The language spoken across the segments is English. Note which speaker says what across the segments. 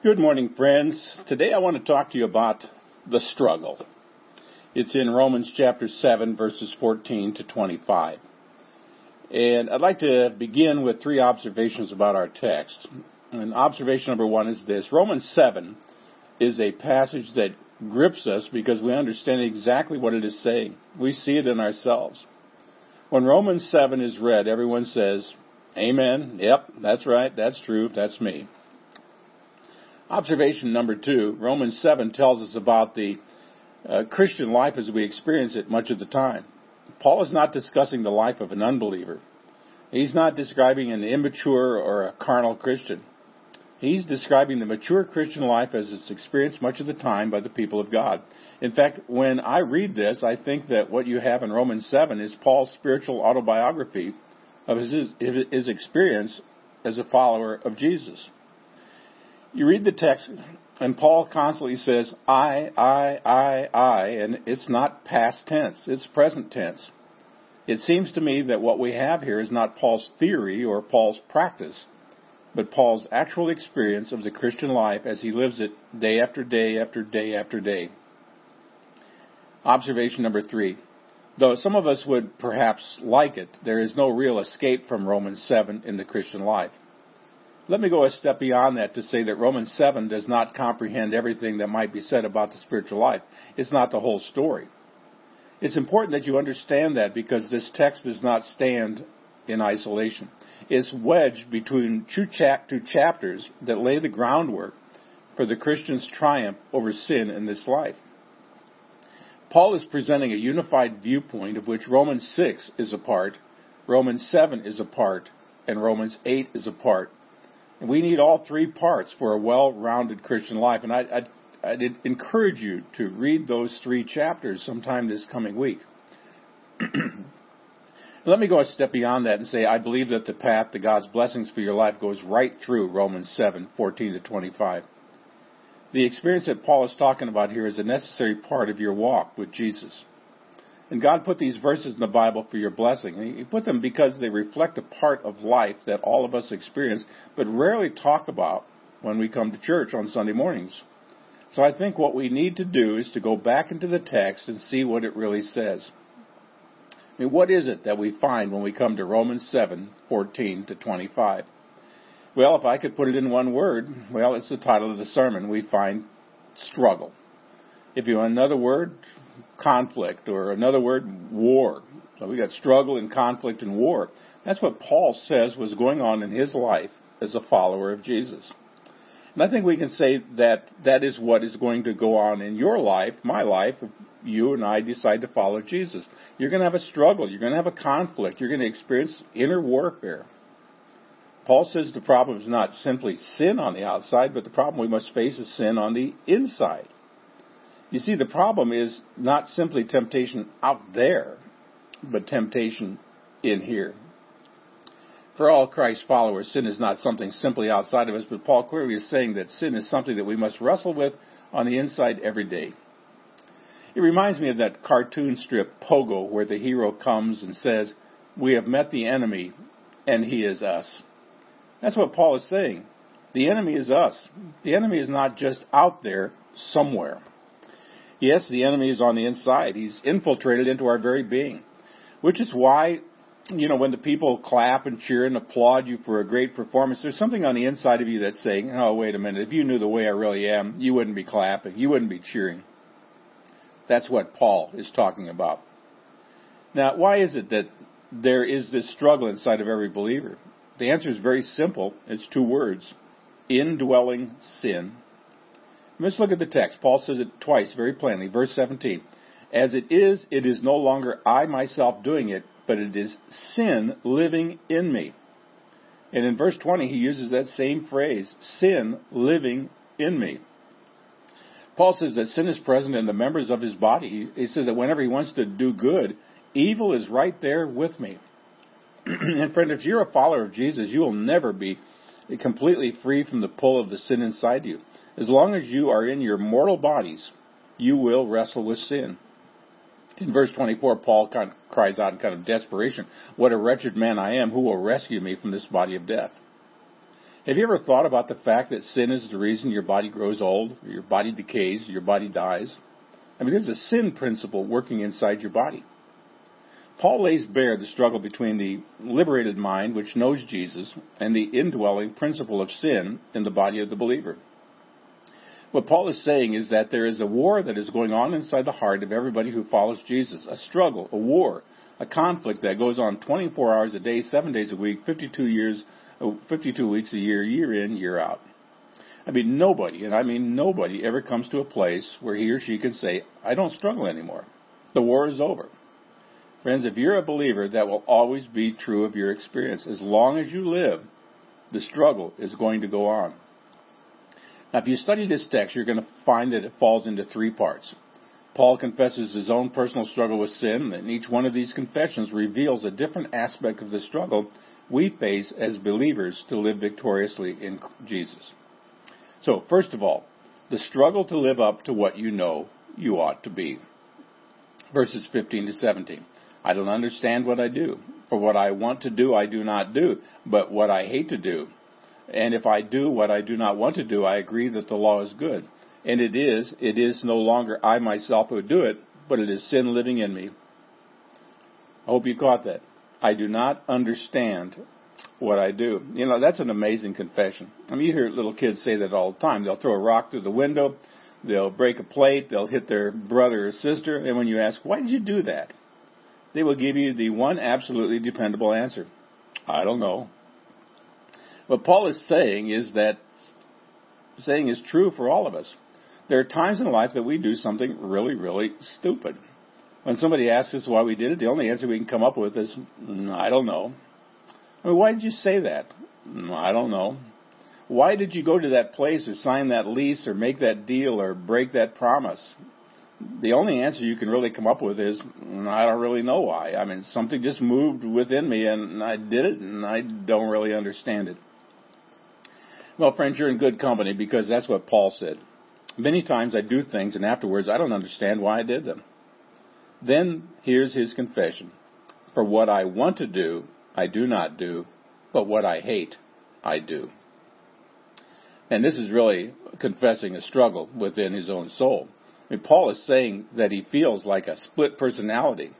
Speaker 1: Good morning, friends. Today I want to talk to you about the struggle. It's in Romans chapter 7, verses 14 to 25. And I'd like to begin with three observations about our text. And observation number one is this Romans 7 is a passage that grips us because we understand exactly what it is saying. We see it in ourselves. When Romans 7 is read, everyone says, Amen. Yep, that's right. That's true. That's me. Observation number two Romans 7 tells us about the uh, Christian life as we experience it much of the time. Paul is not discussing the life of an unbeliever. He's not describing an immature or a carnal Christian. He's describing the mature Christian life as it's experienced much of the time by the people of God. In fact, when I read this, I think that what you have in Romans 7 is Paul's spiritual autobiography of his, his experience as a follower of Jesus. You read the text, and Paul constantly says, I, I, I, I, and it's not past tense, it's present tense. It seems to me that what we have here is not Paul's theory or Paul's practice, but Paul's actual experience of the Christian life as he lives it day after day after day after day. Observation number three. Though some of us would perhaps like it, there is no real escape from Romans 7 in the Christian life. Let me go a step beyond that to say that Romans 7 does not comprehend everything that might be said about the spiritual life. It's not the whole story. It's important that you understand that because this text does not stand in isolation. It's wedged between two, chapters that lay the groundwork for the Christian's triumph over sin in this life. Paul is presenting a unified viewpoint of which Romans 6 is a part, Romans 7 is a part, and Romans 8 is a part. We need all three parts for a well-rounded Christian life. And I, I'd, I'd encourage you to read those three chapters sometime this coming week. Let me go a step beyond that and say I believe that the path to God's blessings for your life goes right through Romans 7, 14 to 25. The experience that Paul is talking about here is a necessary part of your walk with Jesus. And God put these verses in the Bible for your blessing. He put them because they reflect a part of life that all of us experience, but rarely talk about when we come to church on Sunday mornings. So I think what we need to do is to go back into the text and see what it really says. I mean, what is it that we find when we come to Romans 7, 14 to 25? Well, if I could put it in one word, well, it's the title of the sermon. We find struggle. If you want another word, conflict, or another word, war. So we got struggle and conflict and war. That's what Paul says was going on in his life as a follower of Jesus. And I think we can say that that is what is going to go on in your life, my life, if you and I decide to follow Jesus. You're going to have a struggle. You're going to have a conflict. You're going to experience inner warfare. Paul says the problem is not simply sin on the outside, but the problem we must face is sin on the inside. You see, the problem is not simply temptation out there, but temptation in here. For all Christ followers, sin is not something simply outside of us, but Paul clearly is saying that sin is something that we must wrestle with on the inside every day. It reminds me of that cartoon strip, Pogo, where the hero comes and says, We have met the enemy, and he is us. That's what Paul is saying. The enemy is us. The enemy is not just out there somewhere. Yes, the enemy is on the inside. He's infiltrated into our very being. Which is why, you know, when the people clap and cheer and applaud you for a great performance, there's something on the inside of you that's saying, oh, wait a minute, if you knew the way I really am, you wouldn't be clapping. You wouldn't be cheering. That's what Paul is talking about. Now, why is it that there is this struggle inside of every believer? The answer is very simple. It's two words. Indwelling sin Let's look at the text. Paul says it twice very plainly. Verse 17. As it is, it is no longer I myself doing it, but it is sin living in me. And in verse 20, he uses that same phrase, sin living in me. Paul says that sin is present in the members of his body. He, he says that whenever he wants to do good, evil is right there with me. and friend, if you're a follower of Jesus, you will never be completely free from the pull of the sin inside you. As long as you are in your mortal bodies, you will wrestle with sin. In verse 24, Paul kind of cries out in kind of desperation, What a wretched man I am, who will rescue me from this body of death? Have you ever thought about the fact that sin is the reason your body grows old, your body decays, your body dies? I mean, there's a sin principle working inside your body. Paul lays bare the struggle between the liberated mind, which knows Jesus, and the indwelling principle of sin in the body of the believer. What Paul is saying is that there is a war that is going on inside the heart of everybody who follows Jesus, a struggle, a war, a conflict that goes on 24 hours a day, 7 days a week, 52 years, uh, 52 weeks a year, year in, year out. I mean, nobody, and I mean nobody, ever comes to a place where he or she can say, I don't struggle anymore. The war is over. Friends, if you're a believer, that will always be true of your experience. As long as you live, the struggle is going to go on. Now, if you study this text, you're going to find that it falls into three parts. Paul confesses his own personal struggle with sin, and each one of these confessions reveals a different aspect of the struggle we face as believers to live victoriously in Jesus. So, first of all, the struggle to live up to what you know you ought to be. Verses 15 to 17. I don't understand what I do. For what I want to do, I do not do, but what I hate to do. And if I do what I do not want to do, I agree that the law is good. And it is, it is no longer I myself who do it, but it is sin living in me. I hope you caught that. I do not understand what I do. You know, that's an amazing confession. I mean, you hear little kids say that all the time. They'll throw a rock through the window, they'll break a plate, they'll hit their brother or sister, and when you ask, why did you do that? They will give you the one absolutely dependable answer. I don't know. What Paul is saying is that saying is true for all of us. There are times in life that we do something really, really stupid. When somebody asks us why we did it, the only answer we can come up with is, mm, I don't know. I mean, why did you say that? Mm, I don't know. Why did you go to that place or sign that lease or make that deal or break that promise? The only answer you can really come up with is, mm, I don't really know why. I mean, something just moved within me and I did it and I don't really understand it. Well, friends, you're in good company because that's what Paul said. Many times I do things and afterwards I don't understand why I did them. Then here's his confession. For what I want to do, I do not do, but what I hate, I do. And this is really confessing a struggle within his own soul. I mean, Paul is saying that he feels like a split personality.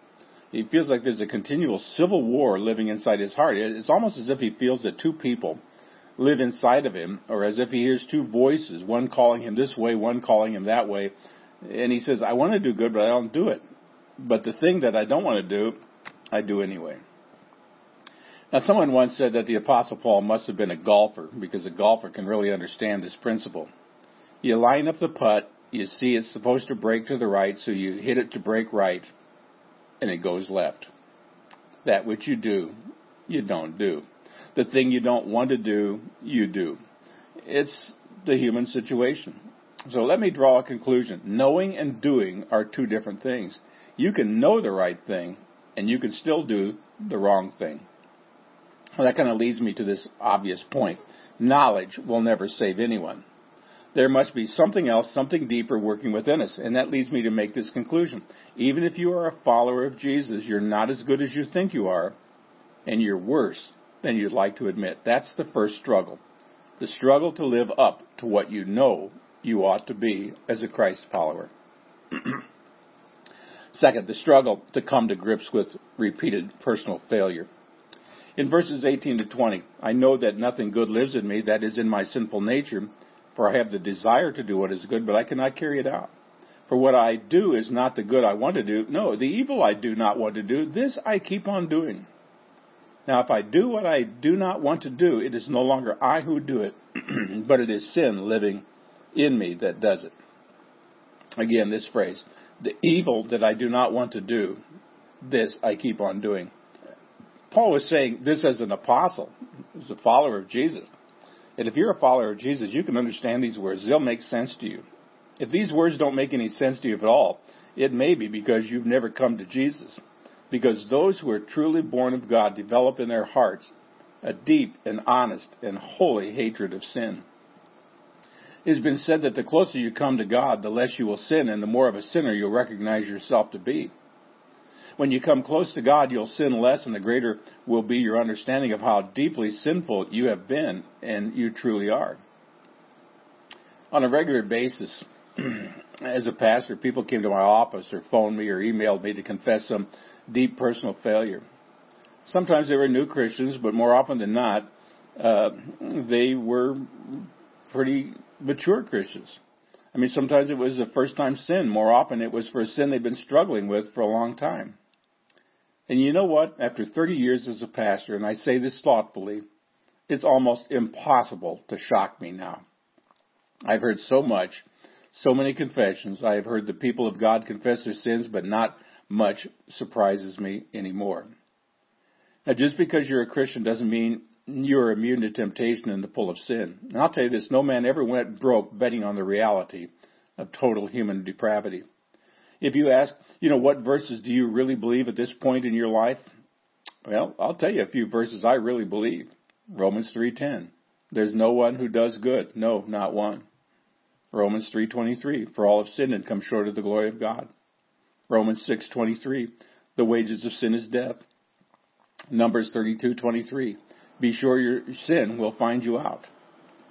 Speaker 1: He feels like there's a continual civil war living inside his heart. It's almost as if he feels that two people live inside of him, or as if he hears two voices, one calling him this way, one calling him that way. And he says, I want to do good, but I don't do it. But the thing that I don't want to do, I do anyway. Now, someone once said that the Apostle Paul must have been a golfer, because a golfer can really understand this principle. You line up the putt, you see it's supposed to break to the right, so you hit it to break right, and it goes left. That which you do, you don't do the thing you don't want to do, you do. It's the human situation. So let me draw a conclusion. Knowing and doing are two different things. You can know the right thing, and you can still do the wrong thing. Well, that kind of leads me to this obvious point. Knowledge will never save anyone. There must be something else, something deeper working within us. And that leads me to make this conclusion. Even if you are a follower of Jesus, you're not as good as you think you are, and you're worse than you'd like to admit. That's the first struggle. The struggle to live up to what you know you ought to be as a Christ follower. Second, the struggle to come to grips with repeated personal failure. In verses 18 to 20, I know that nothing good lives in me, that is in my sinful nature, for I have the desire to do what is good, but I cannot carry it out. For what I do is not the good I want to do. No, the evil I do not want to do, this I keep on doing. Now, if I do what I do not want to do, it is no longer I who do it, but it is sin living in me that does it. Again, this phrase, the evil that I do not want to do, this I keep on doing. Paul was saying this as an apostle, as a follower of Jesus. And if you're a follower of Jesus, you can understand these words. They'll make sense to you. If these words don't make any sense to you at all, it may be because you've never come to Jesus because those who are truly born of God develop in their hearts a deep and honest and holy hatred of sin. It has been said that the closer you come to God, the less you will sin, and the more of a sinner you'll recognize yourself to be. When you come close to God, you'll sin less, and the greater will be your understanding of how deeply sinful you have been and you truly are. On a regular basis, as a pastor, people came to my office or phoned me or emailed me to confess some deep personal failure. Sometimes they were new Christians, but more often than not, uh, they were pretty mature Christians. I mean, sometimes it was a first time sin. More often it was for a sin they've been struggling with for a long time. And you know what? After 30 years as a pastor, and I say this thoughtfully, it's almost impossible to shock me now. I've heard so much, so many confessions. I have heard the people of God confess their sins, but not much surprises me anymore. Now, just because you're a Christian doesn't mean you're immune to temptation and the pull of sin. And I'll tell you this, no man ever went broke betting on the reality of total human depravity. If you ask, you know, what verses do you really believe at this point in your life? Well, I'll tell you a few verses I really believe. Romans 3:10. There's no one who does good, no, not one. Romans 3:23. For all have sinned and come short of the glory of God. Romans 6:23. The wages of sin is death. Numbers 32:23. Be sure your sin will find you out.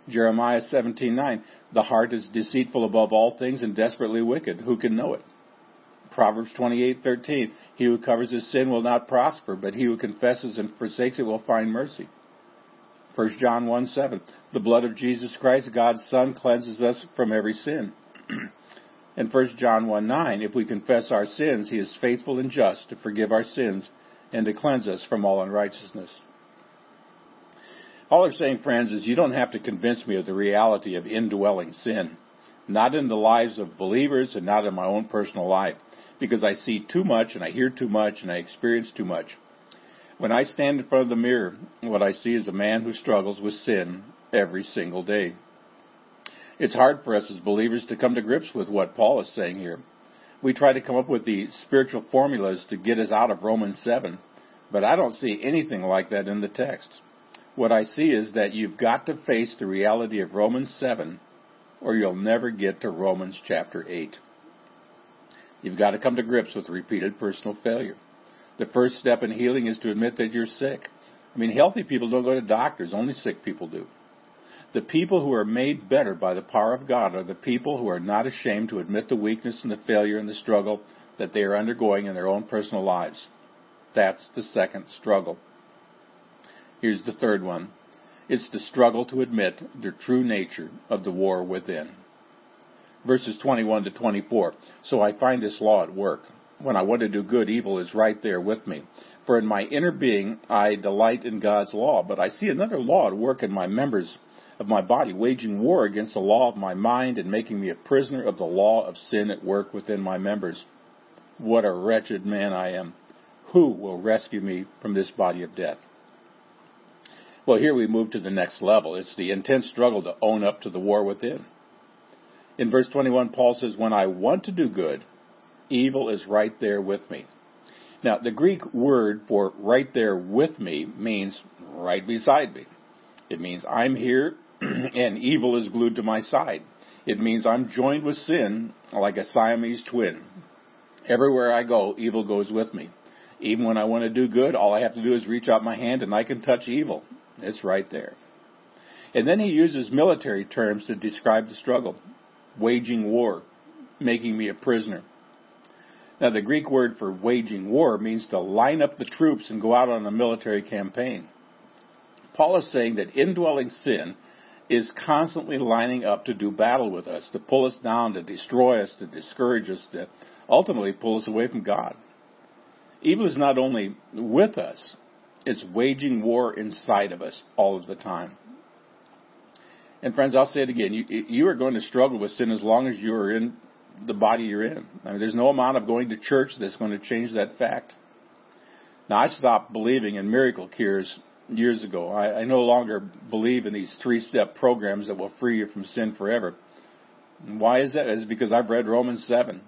Speaker 1: Jeremiah 17:9. The heart is deceitful above all things and desperately wicked. Who can know it? Proverbs 28:13. He who covers his sin will not prosper, but he who confesses and forsakes it will find mercy. 1 John 1:7. The blood of Jesus Christ, God's Son, cleanses us from every sin. and 1 John 1 9, If we confess our sins, he is faithful and just to forgive our sins and to cleanse us from all unrighteousness. All I'm saying, friends, is you don't have to convince me of the reality of indwelling sin, not in the lives of believers and not in my own personal life, because I see too much and I hear too much and I experience too much. When I stand in front of the mirror, what I see is a man who struggles with sin every single day. It's hard for us as believers to come to grips with what Paul is saying here. We try to come up with the spiritual formulas to get us out of Romans 7, but I don't see anything like that in the text what I see is that you've got to face the reality of Romans 7 or you'll never get to Romans chapter 8. You've got to come to grips with repeated personal failure. The first step in healing is to admit that you're sick. I mean, healthy people don't go to doctors, only sick people do. The people who are made better by the power of God are the people who are not ashamed to admit the weakness and the failure and the struggle that they are undergoing in their own personal lives. That's the second struggle. Here's the third one. It's the struggle to admit the true nature of the war within. Verses 21 to 24. So I find this law at work. When I want to do good, evil is right there with me. For in my inner being, I delight in God's law, but I see another law at work in my members of my body, waging war against the law of my mind and making me a prisoner of the law of sin at work within my members. What a wretched man I am. Who will rescue me from this body of death? Well, here we move to the next level. It's the intense struggle to own up to the war within. In verse 21, Paul says, When I want to do good, evil is right there with me. Now, the Greek word for right there with me means right beside me. It means I'm here and evil is glued to my side. It means I'm joined with sin like a Siamese twin. Everywhere I go, evil goes with me. Even when I want to do good, all I have to do is reach out my hand and I can touch evil. It's right there. And then he uses military terms to describe the struggle waging war, making me a prisoner. Now, the Greek word for waging war means to line up the troops and go out on a military campaign. Paul is saying that indwelling sin is constantly lining up to do battle with us, to pull us down, to destroy us, to discourage us, to ultimately pull us away from God. Evil is not only with us, it's waging war inside of us all of the time. And friends, I'll say it again. You, you are going to struggle with sin as long as you are in the body you're in. I mean, there's no amount of going to church that's going to change that fact. Now, I stopped believing in miracle cures years ago. I, I no longer believe in these three-step programs that will free you from sin forever. And why is that? It's because I've read Romans 7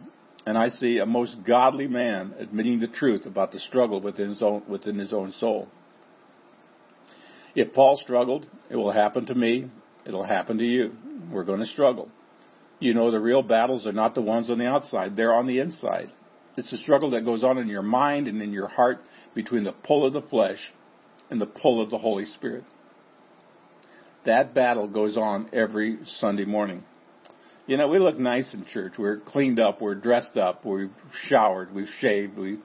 Speaker 1: and I see a most godly man admitting the truth about the struggle within his own, within his own soul. If Paul struggled, it will happen to me. It'll happen to you. We're going to struggle. You know, the real battles are not the ones on the outside, they're on the inside. It's a struggle that goes on in your mind and in your heart between the pull of the flesh and the pull of the Holy Spirit. That battle goes on every Sunday morning. You know, we look nice in church. We're cleaned up. We're dressed up. We've showered. We've shaved. We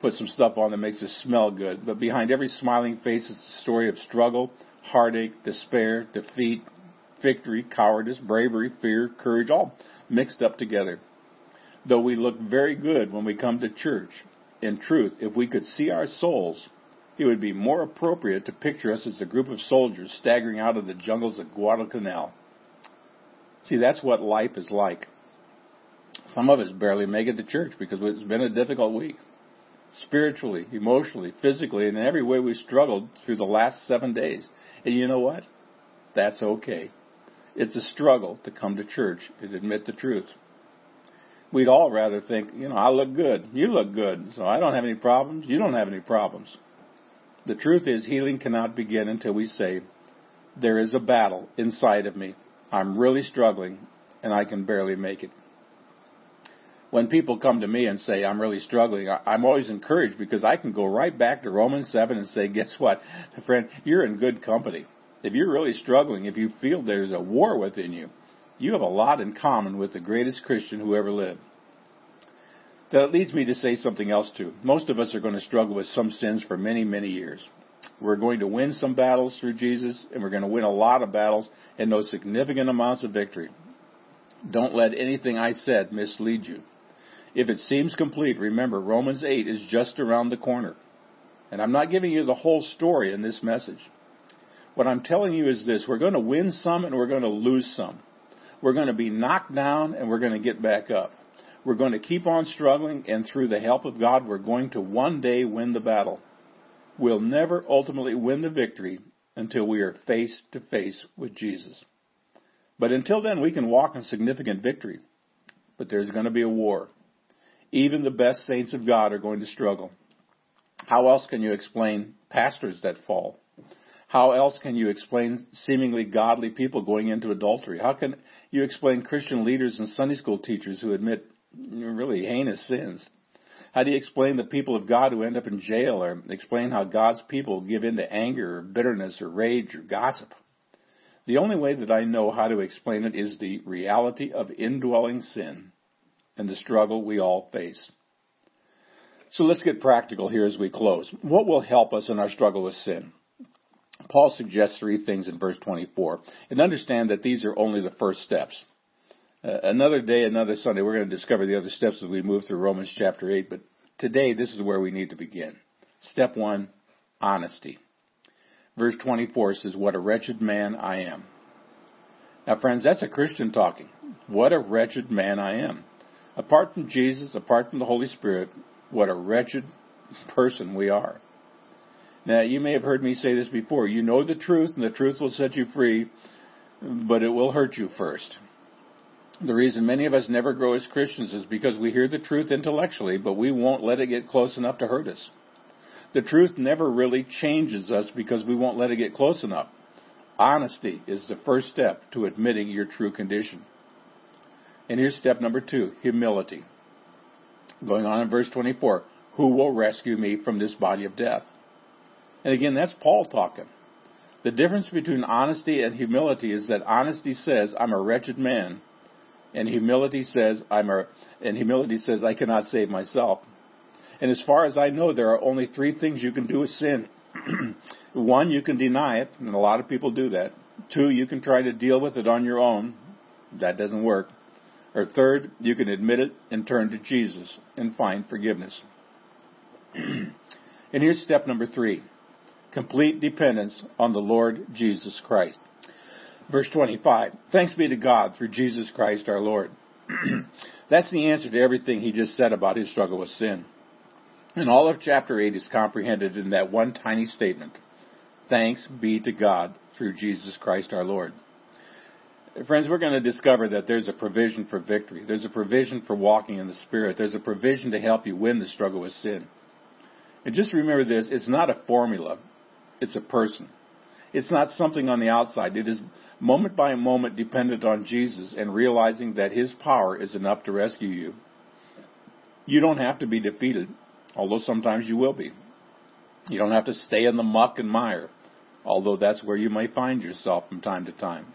Speaker 1: put some stuff on that makes us smell good. But behind every smiling face is a story of struggle, heartache, despair, defeat, victory, cowardice, bravery, fear, courage, all mixed up together. Though we look very good when we come to church, in truth, if we could see our souls, it would be more appropriate to picture us as a group of soldiers staggering out of the jungles of Guadalcanal. See, that's what life is like. Some of us barely make it to church because it's been a difficult week. Spiritually, emotionally, physically, and in every way we struggled through the last seven days. And you know what? That's okay. It's a struggle to come to church and admit the truth. We'd all rather think, you know, I look good. You look good. So I don't have any problems. You don't have any problems. The truth is, healing cannot begin until we say, there is a battle inside of me. I'm really struggling and I can barely make it. When people come to me and say, I'm really struggling, I'm always encouraged because I can go right back to Romans 7 and say, guess what? Friend, you're in good company. If you're really struggling, if you feel there's a war within you, you have a lot in common with the greatest Christian who ever lived. That leads me to say something else too. Most of us are going to struggle with some sins for many, many years. We're going to win some battles through Jesus, and we're going to win a lot of battles and know significant amounts of victory. Don't let anything I said mislead you. If it seems complete, remember Romans 8 is just around the corner. And I'm not giving you the whole story in this message. What I'm telling you is this we're going to win some and we're going to lose some. We're going to be knocked down and we're going to get back up. We're going to keep on struggling, and through the help of God, we're going to one day win the battle. We'll never ultimately win the victory until we are face to face with Jesus. But until then, we can walk in significant victory. But there's going to be a war. Even the best saints of God are going to struggle. How else can you explain pastors that fall? How else can you explain seemingly godly people going into adultery? How can you explain Christian leaders and Sunday school teachers who admit really heinous sins? How do you explain the people of God who end up in jail or explain how God's people give in to anger or bitterness or rage or gossip? The only way that I know how to explain it is the reality of indwelling sin and the struggle we all face. So let's get practical here as we close. What will help us in our struggle with sin? Paul suggests three things in verse 24. And understand that these are only the first steps. Uh, another day, another Sunday, we're going to discover the other steps as we move through Romans chapter 8. But today, this is where we need to begin. Step one, honesty. Verse 24 says, What a wretched man I am. Now, friends, that's a Christian talking. What a wretched man I am. Apart from Jesus, apart from the Holy Spirit, what a wretched person we are. Now, you may have heard me say this before. You know the truth, and the truth will set you free, but it will hurt you first. The reason many of us never grow as Christians is because we hear the truth intellectually, but we won't let it get close enough to hurt us. The truth never really changes us because we won't let it get close enough. Honesty is the first step to admitting your true condition. And here's step number two humility. Going on in verse 24 Who will rescue me from this body of death? And again, that's Paul talking. The difference between honesty and humility is that honesty says, I'm a wretched man, and humility says, I'm a, and humility says, I cannot save myself. And as far as I know, there are only three things you can do with sin. One, you can deny it, and a lot of people do that. Two, you can try to deal with it on your own. That doesn't work. Or third, you can admit it and turn to Jesus and find forgiveness. and here's step number three complete dependence on the Lord Jesus Christ. Verse 25 Thanks be to God through Jesus Christ our Lord. That's the answer to everything he just said about his struggle with sin. And all of chapter 8 is comprehended in that one tiny statement Thanks be to God through Jesus Christ our Lord. Friends, we're going to discover that there's a provision for victory. There's a provision for walking in the Spirit. There's a provision to help you win the struggle with sin. And just remember this it's not a formula, it's a person. It's not something on the outside. It is moment by moment dependent on Jesus and realizing that His power is enough to rescue you. You don't have to be defeated, although sometimes you will be. You don't have to stay in the muck and mire, although that's where you may find yourself from time to time.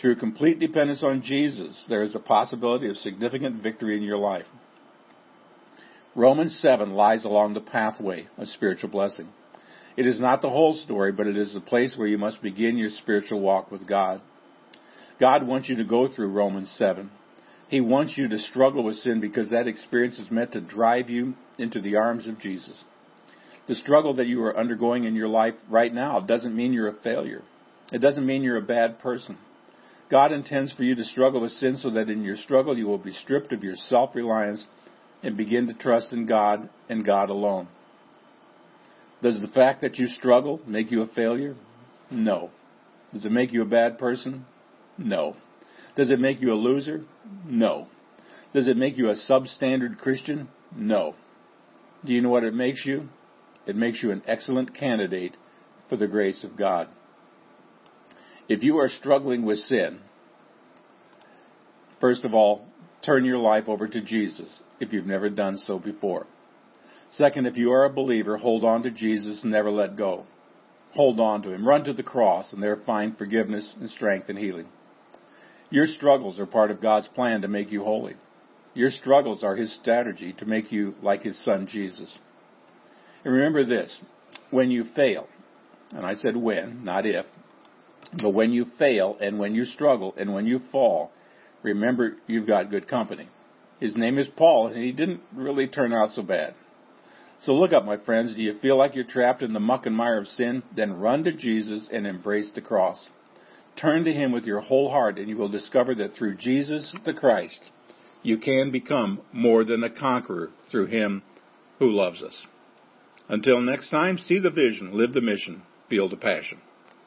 Speaker 1: Through complete dependence on Jesus, there is a possibility of significant victory in your life. Romans 7 lies along the pathway of spiritual blessing. It is not the whole story, but it is the place where you must begin your spiritual walk with God. God wants you to go through Romans 7. He wants you to struggle with sin because that experience is meant to drive you into the arms of Jesus. The struggle that you are undergoing in your life right now doesn't mean you're a failure. It doesn't mean you're a bad person. God intends for you to struggle with sin so that in your struggle you will be stripped of your self-reliance and begin to trust in God and God alone. Does the fact that you struggle make you a failure? No. Does it make you a bad person? No. Does it make you a loser? No. Does it make you a substandard Christian? No. Do you know what it makes you? It makes you an excellent candidate for the grace of God. If you are struggling with sin, first of all, turn your life over to Jesus if you've never done so before. Second, if you are a believer, hold on to Jesus and never let go. Hold on to Him. Run to the cross and there find forgiveness and strength and healing. Your struggles are part of God's plan to make you holy. Your struggles are His strategy to make you like His Son Jesus. And remember this when you fail, and I said when, not if, but when you fail and when you struggle and when you fall, remember you've got good company. His name is Paul, and he didn't really turn out so bad. So look up, my friends. Do you feel like you're trapped in the muck and mire of sin? Then run to Jesus and embrace the cross. Turn to Him with your whole heart, and you will discover that through Jesus the Christ, you can become more than a conqueror through Him who loves us. Until next time, see the vision, live the mission, feel the passion.